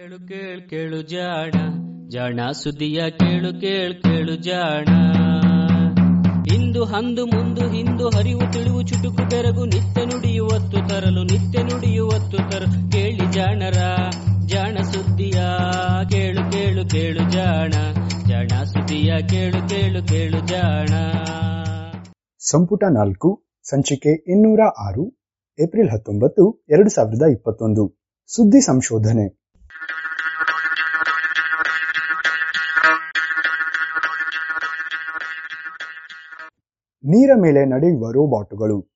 ಕೇಳು ಕೇಳು ಕೇಳು ಜಾಣ ಜಾಣ ಸುದಿಯ ಕೇಳು ಕೇಳು ಕೇಳು ಜಾಣ. ಇಂದು ಹಂದು ಮುಂದು ಹಿಂದು ಹರಿವು ತಿಳಿವು ಚುಟುಕು ಬೆರಗು ನಿತ್ಯ ನುಡಿಯುವತ್ತು ತರಲು, ನಿತ್ಯ ನುಡಿಯುವತ್ತು ತರಲು ಕೇಳಿ ಜಾಣರ, ಜಾಣ ಸುದ್ದಿಯ ಕೇಳು ಕೇಳು ಕೇಳು ಜಾಣ ಜಾಣ ಸುದಿಯ ಕೇಳು ಕೇಳು ಕೇಳು ಜಾಣ. ಸಂಪುಟ ನಾಲ್ಕು, ಸಂಚಿಕೆ ಇನ್ನೂರ ಆರು, ಏಪ್ರಿಲ್ ಹತ್ತೊಂಬತ್ತು, ಎರಡು ಸಾವಿರದ ಇಪ್ಪತ್ತೊಂದು. ಸುದ್ದಿ ಸಂಶೋಧನೆ. ನೀರ ಮೇಲೆ ನಡೆಯುವ ರೋಬಾಟುಗಳು.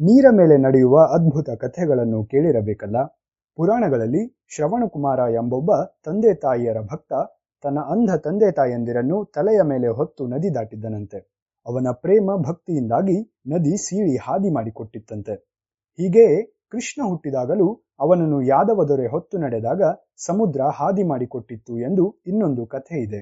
ನೀರ ಮೇಲೆ ನಡೆಯುವ ಅದ್ಭುತ ಕಥೆಗಳನ್ನು ಕೇಳಿರಬೇಕಲ್ಲ? ಪುರಾಣಗಳಲ್ಲಿ ಶ್ರವಣಕುಮಾರ ಎಂಬೊಬ್ಬ ತಂದೆ ತಾಯಿಯರ ಭಕ್ತ ತನ್ನ ಅಂಧ ತಂದೆ ತಾಯಿಯಂದಿರನ್ನು ತಲೆಯ ಮೇಲೆ ಹೊತ್ತು ನದಿ ದಾಟಿದ್ದನಂತೆ. ಅವನ ಪ್ರೇಮ ಭಕ್ತಿಯಿಂದಾಗಿ ನದಿ ಸೀಳಿ ಹಾದಿ ಮಾಡಿಕೊಟ್ಟಿತ್ತಂತೆ. ಹೀಗೆಯೇ ಕೃಷ್ಣ ಹುಟ್ಟಿದಾಗಲೂ ಅವನನ್ನು ಯಾದವ ದೊರೆ ಹೊತ್ತು ನಡೆದಾಗ ಸಮುದ್ರ ಹಾದಿ ಮಾಡಿಕೊಟ್ಟಿತ್ತು ಎಂದು ಇನ್ನೊಂದು ಕಥೆ ಇದೆ.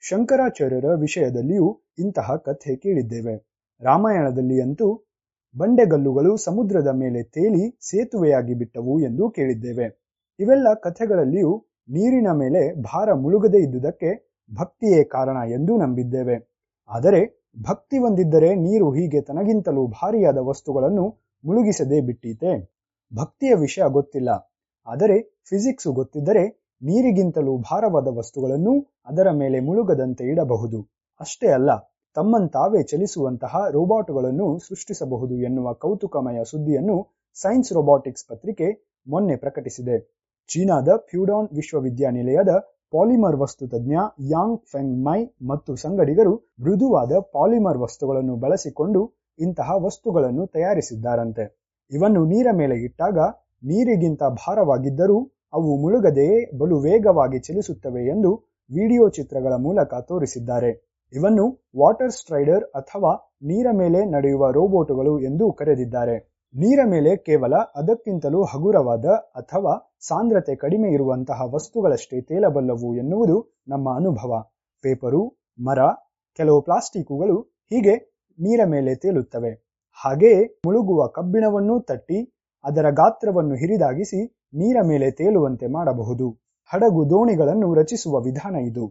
ಶಂಕರಾಚಾರ್ಯರ ವಿಷಯದಲ್ಲಿಯೂ ಇಂತಹ ಕಥೆ ಕೇಳಿದ್ದೇವೆ. ರಾಮಾಯಣದಲ್ಲಿ ಅಂತೂ ಬಂಡೆಗಲ್ಲುಗಳು ಸಮುದ್ರದ ಮೇಲೆ ತೇಲಿ ಸೇತುವೆಯಾಗಿ ಬಿಟ್ಟವು ಎಂದು ಕೇಳಿದ್ದೇವೆ. ಇವೆಲ್ಲ ಕಥೆಗಳಲ್ಲಿಯೂ ನೀರಿನ ಮೇಲೆ ಭಾರ ಮುಳುಗದೇ ಇದ್ದುದಕ್ಕೆ ಭಕ್ತಿಯೇ ಕಾರಣ ಎಂದು ನಂಬಿದ್ದೇವೆ. ಆದರೆ ಭಕ್ತಿ ಹೊಂದಿದ್ದರೆ ನೀರು ಹೀಗೆ ತನಗಿಂತಲೂ ಭಾರಿಯಾದ ವಸ್ತುಗಳನ್ನು ಮುಳುಗಿಸದೇ ಬಿಟ್ಟೀತೆ. ಭಕ್ತಿಯ ವಿಷಯ ಗೊತ್ತಿಲ್ಲ. ಆದರೆ ಫಿಸಿಕ್ಸು ಗೊತ್ತಿದ್ದರೆ ನೀರಿಗಿಂತಲೂ ಭಾರವಾದ ವಸ್ತುಗಳನ್ನು ಅದರ ಮೇಲೆ ಮುಳುಗದಂತೆ ಇಡಬಹುದು. ಅಷ್ಟೇ ಅಲ್ಲ, ತಮ್ಮಂತಾವೇ ಚಲಿಸುವಂತಹ ರೋಬಾಟುಗಳನ್ನು ಸೃಷ್ಟಿಸಬಹುದು ಎನ್ನುವ ಕೌತುಕಮಯ ಸುದ್ದಿಯನ್ನು ಸೈನ್ಸ್ ರೋಬೋಟಿಕ್ಸ್ ಪತ್ರಿಕೆ ಮೊನ್ನೆ ಪ್ರಕಟಿಸಿದೆ. ಚೀನಾದ ಫ್ಯೂಡಾನ್ ವಿಶ್ವವಿದ್ಯಾನಿಲಯದ ಪಾಲಿಮರ್ ವಸ್ತು ತಜ್ಞ ಯಾಂಗ್ ಫೆಂಗ್ ಮೈ ಮತ್ತು ಸಂಗಡಿಗರು ಮೃದುವಾದ ಪಾಲಿಮರ್ ವಸ್ತುಗಳನ್ನು ಬಳಸಿಕೊಂಡು ಇಂತಹ ವಸ್ತುಗಳನ್ನು ತಯಾರಿಸಿದ್ದಾರಂತೆ. ಇವನ್ನು ನೀರ ಮೇಲೆ ಇಟ್ಟಾಗ ನೀರಿಗಿಂತ ಭಾರವಾಗಿದ್ದರೂ ಅವು ಮುಳುಗದೆಯೇ ಬಲು ವೇಗವಾಗಿ ಚಲಿಸುತ್ತವೆ ಎಂದು ವಿಡಿಯೋ ಚಿತ್ರಗಳ ಮೂಲಕ ತೋರಿಸಿದ್ದಾರೆ. ಇವನ್ನು ವಾಟರ್ ಸ್ಟ್ರೈಡರ್ ಅಥವಾ ನೀರ ಮೇಲೆ ನಡೆಯುವ ರೋಬೋಟುಗಳು ಎಂದು ಕರೆದಿದ್ದಾರೆ. ನೀರ ಮೇಲೆ ಕೇವಲ ಅದಕ್ಕಿಂತಲೂ ಹಗುರವಾದ ಅಥವಾ ಸಾಂದ್ರತೆ ಕಡಿಮೆ ಇರುವಂತಹ ವಸ್ತುಗಳಷ್ಟೇ ತೇಲಬಲ್ಲವು ಎನ್ನುವುದು ನಮ್ಮ ಅನುಭವ. ಪೇಪರು, ಮರ, ಕೆಲವು ಪ್ಲಾಸ್ಟಿಕ್ಕುಗಳು ಹೀಗೆ ನೀರ ಮೇಲೆ ತೇಲುತ್ತವೆ. ಹಾಗೆಯೇ ಮುಳುಗುವ ಕಬ್ಬಿಣವನ್ನು ತಟ್ಟಿ ಅದರ ಗಾತ್ರವನ್ನು ಹಿರಿದಾಗಿಸಿ ನೀರ ಮೇಲೆ ತೇಲುವಂತೆ ಮಾಡಬಹುದು. ಹಡಗು ದೋಣಿಗಳನ್ನು ರಚಿಸುವ ವಿಧಾನ ಇದು.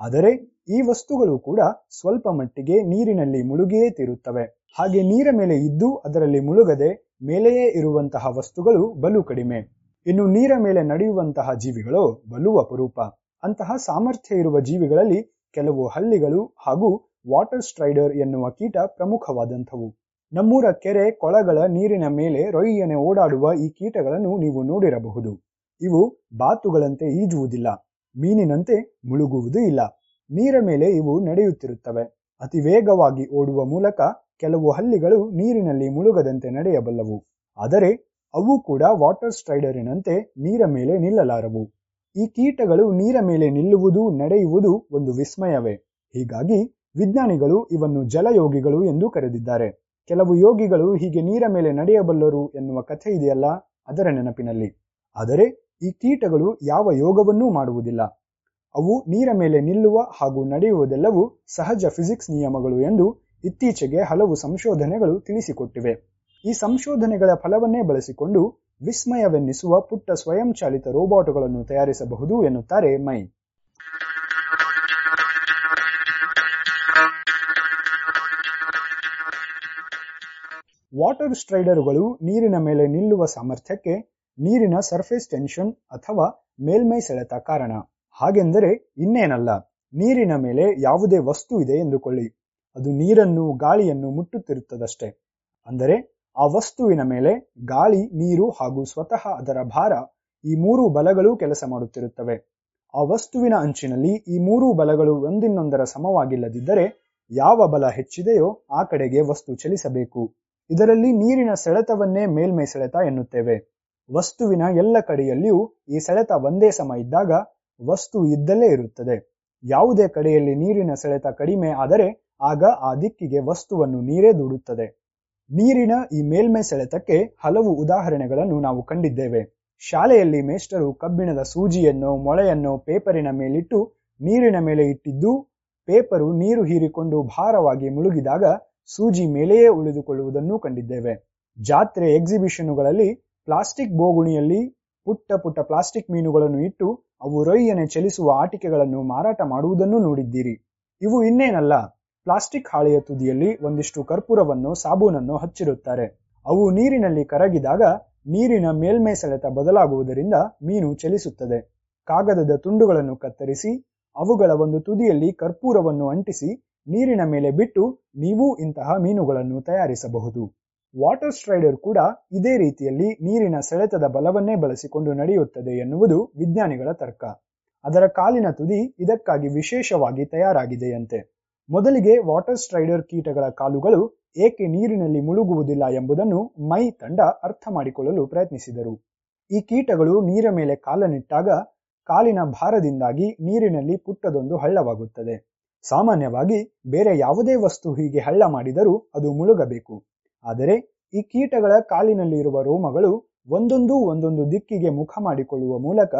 ಆದರೆ ಈ ವಸ್ತುಗಳು ಕೂಡ ಸ್ವಲ್ಪ ಮಟ್ಟಿಗೆ ನೀರಿನಲ್ಲಿ ಮುಳುಗಿಯೇ ತೀರುತ್ತವೆ. ಹಾಗೆ ನೀರ ಮೇಲೆ ಇದ್ದು ಅದರಲ್ಲಿ ಮುಳುಗದೆ ಮೇಲೆಯೇ ಇರುವಂತಹ ವಸ್ತುಗಳು ಬಲು ಕಡಿಮೆ. ಇನ್ನು ನೀರ ಮೇಲೆ ನಡೆಯುವಂತಹ ಜೀವಿಗಳು ಬಲು ಅಪರೂಪ. ಅಂತಹ ಸಾಮರ್ಥ್ಯ ಇರುವ ಜೀವಿಗಳಲ್ಲಿ ಕೆಲವು ಹಳ್ಳಿಗಳು ಹಾಗೂ ವಾಟರ್ ಸ್ಟ್ರೈಡರ್ ಎನ್ನುವ ಕೀಟ ಪ್ರಮುಖವಾದಂಥವು. ನಮ್ಮೂರ ಕೆರೆ ಕೊಳಗಳ ನೀರಿನ ಮೇಲೆ ರೊಯ್ಯನೆ ಓಡಾಡುವ ಈ ಕೀಟಗಳನ್ನು ನೀವು ನೋಡಿರಬಹುದು. ಇವು ಬಾತುಗಳಂತೆ ಈಜುವುದಿಲ್ಲ, ಮೀನಿನಂತೆ ಮುಳುಗುವುದೂ ಇಲ್ಲ. ನೀರ ಮೇಲೆ ಇವು ನಡೆಯುತ್ತಿರುತ್ತವೆ. ಅತಿ ವೇಗವಾಗಿ ಓಡುವ ಮೂಲಕ ಕೆಲವು ಹಲ್ಲಿಗಳು ನೀರಿನಲ್ಲಿ ಮುಳುಗದಂತೆ ನಡೆಯಬಲ್ಲವು. ಆದರೆ ಅವು ಕೂಡ ವಾಟರ್ ಸ್ಟ್ರೈಡರಿನಂತೆ ನೀರ ಮೇಲೆ ನಿಲ್ಲಲಾರವು. ಈ ಕೀಟಗಳು ನೀರ ಮೇಲೆ ನಿಲ್ಲುವುದು ನಡೆಯುವುದು ಒಂದು ವಿಸ್ಮಯವೇ. ಹೀಗಾಗಿ ವಿಜ್ಞಾನಿಗಳು ಇವನ್ನು ಜಲಯೋಗಿಗಳು ಎಂದು ಕರೆದಿದ್ದಾರೆ. ಕೆಲವು ಯೋಗಿಗಳು ಹೀಗೆ ನೀರ ಮೇಲೆ ನಡೆಯಬಲ್ಲರು ಎನ್ನುವ ಕಥೆ ಇದೆಯಲ್ಲ, ಅದರ ನೆನಪಿನಲ್ಲಿ. ಆದರೆ ಈ ಕೀಟಗಳು ಯಾವ ಯೋಗವನ್ನೂ ಮಾಡುವುದಿಲ್ಲ. ಅವು ನೀರ ಮೇಲೆ ನಿಲ್ಲುವ ಹಾಗೂ ನಡೆಯುವುದೆಲ್ಲವೂ ಸಹಜ ಫಿಸಿಕ್ಸ್ ನಿಯಮಗಳು ಎಂದು ಇತ್ತೀಚೆಗೆ ಹಲವು ಸಂಶೋಧನೆಗಳು ತಿಳಿಸಿಕೊಟ್ಟಿವೆ. ಈ ಸಂಶೋಧನೆಗಳ ಫಲವನ್ನೇ ಬಳಸಿಕೊಂಡು ವಿಸ್ಮಯವೆನ್ನಿಸುವ ಪುಟ್ಟ ಸ್ವಯಂಚಾಲಿತ ರೋಬೋಟ್ಗಳನ್ನು ತಯಾರಿಸಬಹುದು ಎನ್ನುತ್ತಾರೆ ಮೈ. ವಾಟರ್ ಸ್ಟ್ರೈಡರ್ಗಳು ನೀರಿನ ಮೇಲೆ ನಿಲ್ಲುವ ಸಾಮರ್ಥ್ಯಕ್ಕೆ ನೀರಿನ ಸರ್ಫೇಸ್ ಟೆನ್ಷನ್ ಅಥವಾ ಮೇಲ್ಮೈ ಸೆಳೆತ ಕಾರಣ. ಹಾಗೆಂದರೆ ಇನ್ನೇನಲ್ಲ, ನೀರಿನ ಮೇಲೆ ಯಾವುದೇ ವಸ್ತು ಇದೆ ಎಂದುಕೊಳ್ಳಿ. ಅದು ನೀರನ್ನು, ಗಾಳಿಯನ್ನು ಮುಟ್ಟುತ್ತಿರುತ್ತದಷ್ಟೇ. ಅಂದರೆ ಆ ವಸ್ತುವಿನ ಮೇಲೆ ಗಾಳಿ, ನೀರು ಹಾಗೂ ಸ್ವತಃ ಅದರ ಭಾರ ಈ ಮೂರು ಬಲಗಳು ಕೆಲಸ ಮಾಡುತ್ತಿರುತ್ತವೆ. ಆ ವಸ್ತುವಿನ ಅಂಚಿನಲ್ಲಿ ಈ ಮೂರು ಬಲಗಳು ಒಂದಿನ್ನೊಂದರ ಸಮವಾಗಿಲ್ಲದಿದ್ದರೆ ಯಾವ ಬಲ ಹೆಚ್ಚಿದೆಯೋ ಆ ಕಡೆಗೆ ವಸ್ತು ಚಲಿಸಬೇಕು. ಇದರಲ್ಲಿ ನೀರಿನ ಸೆಳೆತವನ್ನೇ ಮೇಲ್ಮೈ ಸೆಳೆತ ಎನ್ನುತ್ತೇವೆ. ವಸ್ತುವಿನ ಎಲ್ಲ ಕಡೆಯಲ್ಲಿಯೂ ಈ ಸೆಳೆತ ಒಂದೇ ಸಮ ಇದ್ದಾಗ ವಸ್ತು ಇದ್ದಲ್ಲೇ ಇರುತ್ತದೆ. ಯಾವುದೇ ಕಡೆಯಲ್ಲಿ ನೀರಿನ ಸೆಳೆತ ಕಡಿಮೆ ಆದರೆ ಆಗ ಆ ದಿಕ್ಕಿಗೆ ವಸ್ತುವನ್ನು ನೀರೇ ದೂಡುತ್ತದೆ. ನೀರಿನ ಈ ಮೇಲ್ಮೈ ಸೆಳೆತಕ್ಕೆ ಹಲವು ಉದಾಹರಣೆಗಳನ್ನು ನಾವು ಕಂಡಿದ್ದೇವೆ. ಶಾಲೆಯಲ್ಲಿ ಮೇಷ್ಟರು ಕಬ್ಬಿಣದ ಸೂಜಿಯನ್ನು, ಮೊಳೆಯನ್ನು ಪೇಪರಿನ ಮೇಲಿಟ್ಟು ನೀರಿನ ಮೇಲೆ ಇಟ್ಟಿದ್ದು, ಪೇಪರು ನೀರು ಹೀರಿಕೊಂಡು ಭಾರವಾಗಿ ಮುಳುಗಿದಾಗ ಸೂಜಿ ಮೇಲೆಯೇ ಉಳಿದುಕೊಳ್ಳುವುದನ್ನೂ ಕಂಡಿದ್ದೇವೆ. ಜಾತ್ರೆ ಎಕ್ಸಿಬಿಷನ್ನುಗಳಲ್ಲಿ ಪ್ಲಾಸ್ಟಿಕ್ ಬೋಗುಣಿಯಲ್ಲಿ ಪುಟ್ಟ ಪುಟ್ಟ ಪ್ಲಾಸ್ಟಿಕ್ ಮೀನುಗಳನ್ನು ಇಟ್ಟು ಅವು ರೊಯ್ಯನೆ ಚಲಿಸುವ ಆಟಿಕೆಗಳನ್ನು ಮಾರಾಟ ಮಾಡುವುದನ್ನು ನೋಡಿದ್ದೀರಿ. ಇವು ಇನ್ನೇನಲ್ಲ, ಪ್ಲಾಸ್ಟಿಕ್ ಹಾಳೆಯ ತುದಿಯಲ್ಲಿ ಒಂದಿಷ್ಟು ಕರ್ಪೂರವನ್ನು ಸಾಬೂನನ್ನು ಹಚ್ಚಿರುತ್ತಾರೆ. ಅವು ನೀರಿನಲ್ಲಿ ಕರಗಿದಾಗ ನೀರಿನ ಮೇಲ್ಮೈ ಸೆಳೆತ ಬದಲಾಗುವುದರಿಂದ ಮೀನು ಚಲಿಸುತ್ತದೆ. ಕಾಗದದ ತುಂಡುಗಳನ್ನು ಕತ್ತರಿಸಿ, ಅವುಗಳ ಒಂದು ತುದಿಯಲ್ಲಿ ಕರ್ಪೂರವನ್ನು ಅಂಟಿಸಿ ನೀರಿನ ಮೇಲೆ ಬಿಟ್ಟು ನೀವು ಇಂತಹ ಮೀನುಗಳನ್ನು ತಯಾರಿಸಬಹುದು. ವಾಟರ್ ಸ್ಟ್ರೈಡರ್ ಕೂಡ ಇದೇ ರೀತಿಯಲ್ಲಿ ನೀರಿನ ಸೆಳೆತದ ಬಲವನ್ನೇ ಬಳಸಿಕೊಂಡು ನಡೆಯುತ್ತದೆ ಎನ್ನುವುದು ವಿಜ್ಞಾನಿಗಳ ತರ್ಕ. ಅದರ ಕಾಲಿನ ತುದಿ ಇದಕ್ಕಾಗಿ ವಿಶೇಷವಾಗಿ ತಯಾರಾಗಿದೆಯಂತೆ. ಮೊದಲಿಗೆ ವಾಟರ್ ಸ್ಟ್ರೈಡರ್ ಕೀಟಗಳ ಕಾಲುಗಳು ಏಕೆ ನೀರಿನಲ್ಲಿ ಮುಳುಗುವುದಿಲ್ಲ ಎಂಬುದನ್ನು ಮೈ ತಂಡ ಅರ್ಥ ಮಾಡಿಕೊಳ್ಳಲು ಪ್ರಯತ್ನಿಸಿದರು. ಈ ಕೀಟಗಳು ನೀರ ಮೇಲೆ ಕಾಲನಿಟ್ಟಾಗ ಕಾಲಿನ ಭಾರದಿಂದಾಗಿ ನೀರಿನಲ್ಲಿ ಪುಟ್ಟದೊಂದು ಹಳ್ಳವಾಗುತ್ತದೆ. ಸಾಮಾನ್ಯವಾಗಿ ಬೇರೆ ಯಾವುದೇ ವಸ್ತು ಹೀಗೆ ಹಳ್ಳ ಮಾಡಿದರೂ ಅದು ಮುಳುಗಬೇಕು. ಆದರೆ ಈ ಕೀಟಗಳ ಕಾಲಿನಲ್ಲಿರುವ ರೋಮಗಳು ಒಂದೊಂದು ಒಂದೊಂದು ದಿಕ್ಕಿಗೆ ಮುಖ ಮಾಡಿಕೊಳ್ಳುವ ಮೂಲಕ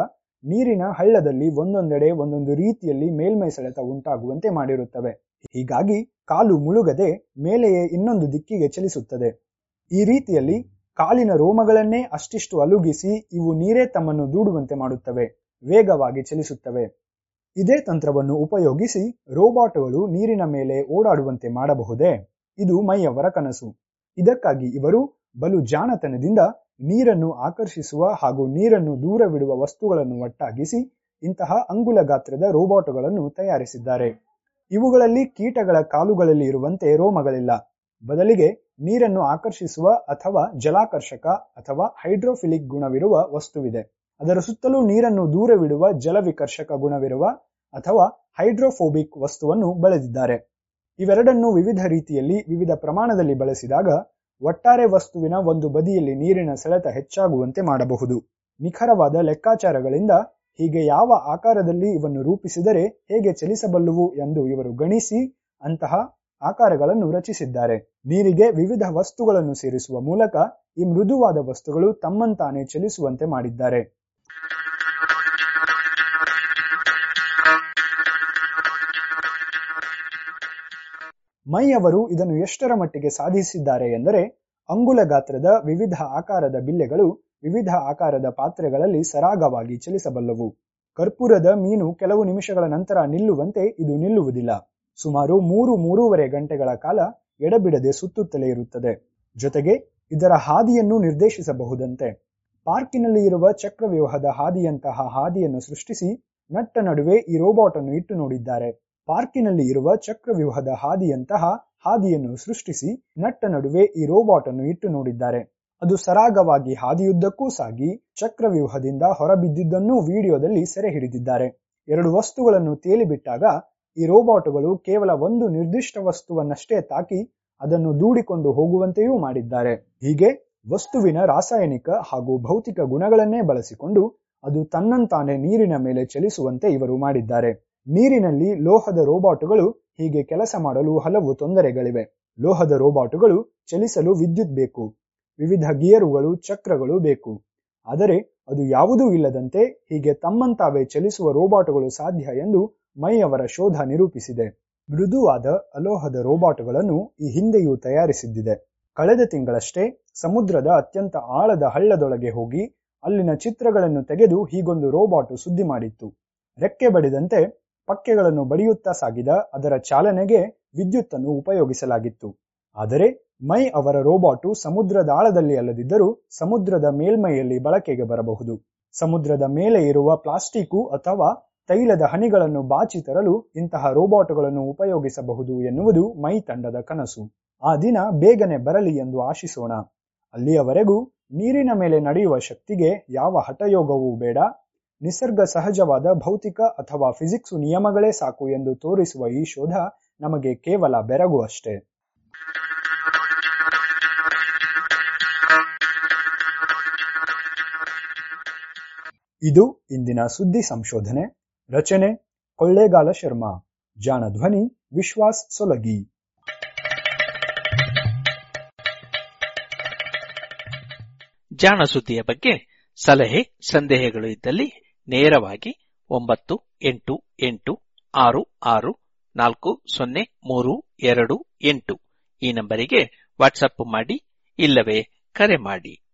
ನೀರಿನ ಹಳ್ಳದಲ್ಲಿ ಒಂದೊಂದೆಡೆ ಒಂದೊಂದು ರೀತಿಯಲ್ಲಿ ಮೇಲ್ಮೈ ಸೆಳೆತ ಉಂಟಾಗುವಂತೆ ಮಾಡಿರುತ್ತವೆ. ಹೀಗಾಗಿ ಕಾಲು ಮುಳುಗದೆ ಮೇಲೆಯೇ ಇನ್ನೊಂದು ದಿಕ್ಕಿಗೆ ಚಲಿಸುತ್ತದೆ. ಈ ರೀತಿಯಲ್ಲಿ ಕಾಲಿನ ರೋಮಗಳನ್ನೇ ಅಷ್ಟಿಷ್ಟು ಅಲುಗಿಸಿ ಇವು ನೀರೇ ತಮ್ಮನ್ನು ದೂಡುವಂತೆ ಮಾಡುತ್ತವೆ. ವೇಗವಾಗಿ ಚಲಿಸುತ್ತವೆ. ಇದೇ ತಂತ್ರವನ್ನು ಉಪಯೋಗಿಸಿ ರೋಬೋಟ್ಗಳು ನೀರಿನ ಮೇಲೆ ಓಡಾಡುವಂತೆ ಮಾಡಬಹುದೇ? ಇದು ಮೈಯವರ ಕನಸು. ಇದಕ್ಕಾಗಿ ಇವರು ಬಲು ಜಾಣತನದಿಂದ ನೀರನ್ನು ಆಕರ್ಷಿಸುವ ಹಾಗೂ ನೀರನ್ನು ದೂರವಿಡುವ ವಸ್ತುಗಳನ್ನು ಒಟ್ಟಾಗಿಸಿ ಇಂತಹ ಅಂಗುಲ ಗಾತ್ರದ ರೋಬೋಟ್ಗಳನ್ನು ತಯಾರಿಸಿದ್ದಾರೆ. ಇವುಗಳಲ್ಲಿ ಕೀಟಗಳ ಕಾಲುಗಳಲ್ಲಿ ಇರುವಂತೆ ರೋಮಗಳಿಲ್ಲ. ಬದಲಿಗೆ ನೀರನ್ನು ಆಕರ್ಷಿಸುವ ಅಥವಾ ಜಲಾಕರ್ಷಕ ಅಥವಾ ಹೈಡ್ರೋಫಿಲಿಕ್ ಗುಣವಿರುವ ವಸ್ತುವಿದೆ. ಅದರ ಸುತ್ತಲೂ ನೀರನ್ನು ದೂರವಿಡುವ ಜಲವಿಕರ್ಷಕ ಗುಣವಿರುವ ಅಥವಾ ಹೈಡ್ರೋಫೋಬಿಕ್ ವಸ್ತುವನ್ನು ಬಳಸಿದ್ದಾರೆ. ಇವೆರಡನ್ನು ವಿವಿಧ ರೀತಿಯಲ್ಲಿ ವಿವಿಧ ಪ್ರಮಾಣದಲ್ಲಿ ಬಳಸಿದಾಗ ಒಟ್ಟಾರೆ ವಸ್ತುವಿನ ಒಂದು ಬದಿಯಲ್ಲಿ ನೀರಿನ ಸೆಳೆತ ಹೆಚ್ಚಾಗುವಂತೆ ಮಾಡಬಹುದು. ನಿಖರವಾದ ಲೆಕ್ಕಾಚಾರಗಳಿಂದ ಹೀಗೆ ಯಾವ ಆಕಾರದಲ್ಲಿ ಇವನ್ನು ರೂಪಿಸಿದರೆ ಹೇಗೆ ಚಲಿಸಬಲ್ಲುವು ಎಂದು ಇವರು ಗಣಿಸಿ ಅಂತಹ ಆಕಾರಗಳನ್ನು ರಚಿಸಿದ್ದಾರೆ. ನೀರಿಗೆ ವಿವಿಧ ವಸ್ತುಗಳನ್ನು ಸೇರಿಸುವ ಮೂಲಕ ಈ ಮೃದುವಾದ ವಸ್ತುಗಳು ತಮ್ಮಂತಾನೆ ಚಲಿಸುವಂತೆ ಮಾಡಿದ್ದಾರೆ. ಮೈ ಅವರು ಇದನ್ನು ಎಷ್ಟರ ಮಟ್ಟಿಗೆ ಸಾಧಿಸಿದ್ದಾರೆ ಎಂದರೆ ಅಂಗುಲ ಗಾತ್ರದ ವಿವಿಧ ಆಕಾರದ ಬಿಲ್ಲೆಗಳು ವಿವಿಧ ಆಕಾರದ ಪಾತ್ರೆಗಳಲ್ಲಿ ಸರಾಗವಾಗಿ ಚಲಿಸಬಲ್ಲವು. ಕರ್ಪೂರದ ಮೀನು ಕೆಲವು ನಿಮಿಷಗಳ ನಂತರ ನಿಲ್ಲುವಂತೆ ಇದು ನಿಲ್ಲುವುದಿಲ್ಲ. ಸುಮಾರು ಮೂರು ಮೂರೂವರೆ ಗಂಟೆಗಳ ಕಾಲ ಎಡಬಿಡದೆ ಸುತ್ತುತ್ತಲೇ ಇರುತ್ತದೆ. ಜೊತೆಗೆ ಇದರ ಹಾದಿಯನ್ನು ನಿರ್ದೇಶಿಸಬಹುದಂತೆ. ಪಾರ್ಕಿನಲ್ಲಿ ಇರುವ ಚಕ್ರವ್ಯೂಹದ ಹಾದಿಯಂತಹ ಹಾದಿಯನ್ನು ಸೃಷ್ಟಿಸಿ ನಟ್ಟ ನಡುವೆ ಈ ರೋಬೋಟ್ ಅನ್ನು ಇಟ್ಟು ನೋಡಿದ್ದಾರೆ. ಪಾರ್ಕಿನಲ್ಲಿ ಇರುವ ಚಕ್ರವ್ಯೂಹದ ಹಾದಿಯಂತಹ ಹಾದಿಯನ್ನು ಸೃಷ್ಟಿಸಿ ನಟ್ಟ ನಡುವೆ ಈ ರೋಬೋಟ್ ಅನ್ನು ಇಟ್ಟು ನೋಡಿದ್ದಾರೆ. ಅದು ಸರಾಗವಾಗಿ ಹಾದಿಯುದ್ದಕ್ಕೂ ಸಾಗಿ ಚಕ್ರವ್ಯೂಹದಿಂದ ಹೊರಬಿದ್ದಿದ್ದನ್ನೂ ವಿಡಿಯೋದಲ್ಲಿ ಸೆರೆ ಹಿಡಿದಿದ್ದಾರೆ. ಎರಡು ವಸ್ತುಗಳನ್ನು ತೇಲಿಬಿಟ್ಟಾಗ ಈ ರೋಬೋಟ್ಗಳು ಕೇವಲ ಒಂದು ನಿರ್ದಿಷ್ಟ ವಸ್ತುವನ್ನಷ್ಟೇ ತಾಕಿ ಅದನ್ನು ದೂಡಿಕೊಂಡು ಹೋಗುವಂತೆಯೂ ಮಾಡಿದ್ದಾರೆ. ಹೀಗೆ ವಸ್ತುವಿನ ರಾಸಾಯನಿಕ ಹಾಗೂ ಭೌತಿಕ ಗುಣಗಳನ್ನೇ ಬಳಸಿಕೊಂಡು ಅದು ತನ್ನಂತಾನೆ ನೀರಿನ ಮೇಲೆ ಚಲಿಸುವಂತೆ ಇವರು ಮಾಡಿದ್ದಾರೆ. ನೀರಿನಲ್ಲಿ ಲೋಹದ ರೋಬಾಟುಗಳು ಹೀಗೆ ಕೆಲಸ ಮಾಡಲು ಹಲವು ತೊಂದರೆಗಳಿವೆ. ಲೋಹದ ರೋಬಾಟುಗಳು ಚಲಿಸಲು ವಿದ್ಯುತ್ ಬೇಕು. ವಿವಿಧ ಗಿಯರುಗಳು, ಚಕ್ರಗಳು ಬೇಕು. ಆದರೆ ಅದು ಯಾವುದೂ ಇಲ್ಲದಂತೆ ಹೀಗೆ ತಮ್ಮಂತಾವೇ ಚಲಿಸುವ ರೋಬಾಟುಗಳು ಸಾಧ್ಯ ಎಂದು ಮೈ ಅವರ ಶೋಧ ನಿರೂಪಿಸಿದೆ. ಮೃದುವಾದ ಅಲೋಹದ ರೋಬಾಟುಗಳನ್ನು ಈ ಹಿಂದೆಯೂ ತಯಾರಿಸಿದ್ದಿದೆ. ಕಳೆದ ತಿಂಗಳಷ್ಟೇ ಸಮುದ್ರದ ಅತ್ಯಂತ ಆಳದ ಹಳ್ಳದೊಳಗೆ ಹೋಗಿ ಅಲ್ಲಿನ ಚಿತ್ರಗಳನ್ನು ತೆಗೆದು ಹೀಗೊಂದು ರೋಬಾಟು ಸುದ್ದಿ ಮಾಡಿತ್ತು. ರೆಕ್ಕೆ ಬಡಿದಂತೆ ಪಕ್ಕೆಗಳನ್ನು ಬಡಿಯುತ್ತಾ ಸಾಗಿದ ಅದರ ಚಾಲನೆಗೆ ವಿದ್ಯುತ್ತನ್ನು ಉಪಯೋಗಿಸಲಾಗಿತ್ತು. ಆದರೆ ಮೈ ಅವರ ರೋಬಾಟು ಸಮುದ್ರದ ಆಳದಲ್ಲಿ ಅಲ್ಲದಿದ್ದರೂ ಸಮುದ್ರದ ಮೇಲ್ಮೈಯಲ್ಲಿ ಬಳಕೆಗೆ ಬರಬಹುದು. ಸಮುದ್ರದ ಮೇಲೆ ಇರುವ ಪ್ಲಾಸ್ಟಿಕು ಅಥವಾ ತೈಲದ ಹನಿಗಳನ್ನು ಬಾಚಿ ತರಲು ಇಂತಹ ರೋಬಾಟುಗಳನ್ನು ಉಪಯೋಗಿಸಬಹುದು ಎನ್ನುವುದು ಮೈ ತಂಡದ ಕನಸು. ಆ ದಿನ ಬೇಗನೆ ಬರಲಿ ಎಂದು ಆಶಿಸೋಣ. ಅಲ್ಲಿಯವರೆಗೂ ನೀರಿನ ಮೇಲೆ ನಡೆಯುವ ಶಕ್ತಿಗೆ ಯಾವ ಹಠಯೋಗವೂ ಬೇಡ. ನಿಸರ್ಗ ಸಹಜವಾದ ಭೌತಿಕ ಅಥವಾ ಫಿಸಿಕ್ಸ್ ನಿಯಮಗಳೇ ಸಾಕು ಎಂದು ತೋರಿಸುವ ಈ ಶೋಧ ನಮಗೆ ಕೇವಲ ಬೆರಗು ಅಷ್ಟೇ. ಇದು ಇಂದಿನ ಸುದ್ದಿ ಸಂಶೋಧನೆ, ರಚನೆ, ಕೊಳ್ಳೇಗಾಲ ಶರ್ಮಾ, ಜಾಣ ಧ್ವನಿ, ವಿಶ್ವಾಸ್ ಸೊಲಗಿ. ಜಾಣ ಸುದ್ದಿಯ ಬಗ್ಗೆ ಸಲಹೆ, ಸಂದೇಹಗಳು ಇದ್ದಲ್ಲಿ ನೇರವಾಗಿ ಒಂಬತ್ತು, ಎಂಟು ಎಂಟು, ಆರು ಆರು, ನಾಲ್ಕು, ಸೊನ್ನೆ, ಮೂರು, ಎರಡು, ಎಂಟು ಈ ನಂಬರಿಗೆ ವಾಟ್ಸಪ್ ಮಾಡಿ ಇಲ್ಲವೇ ಕರೆ ಮಾಡಿ.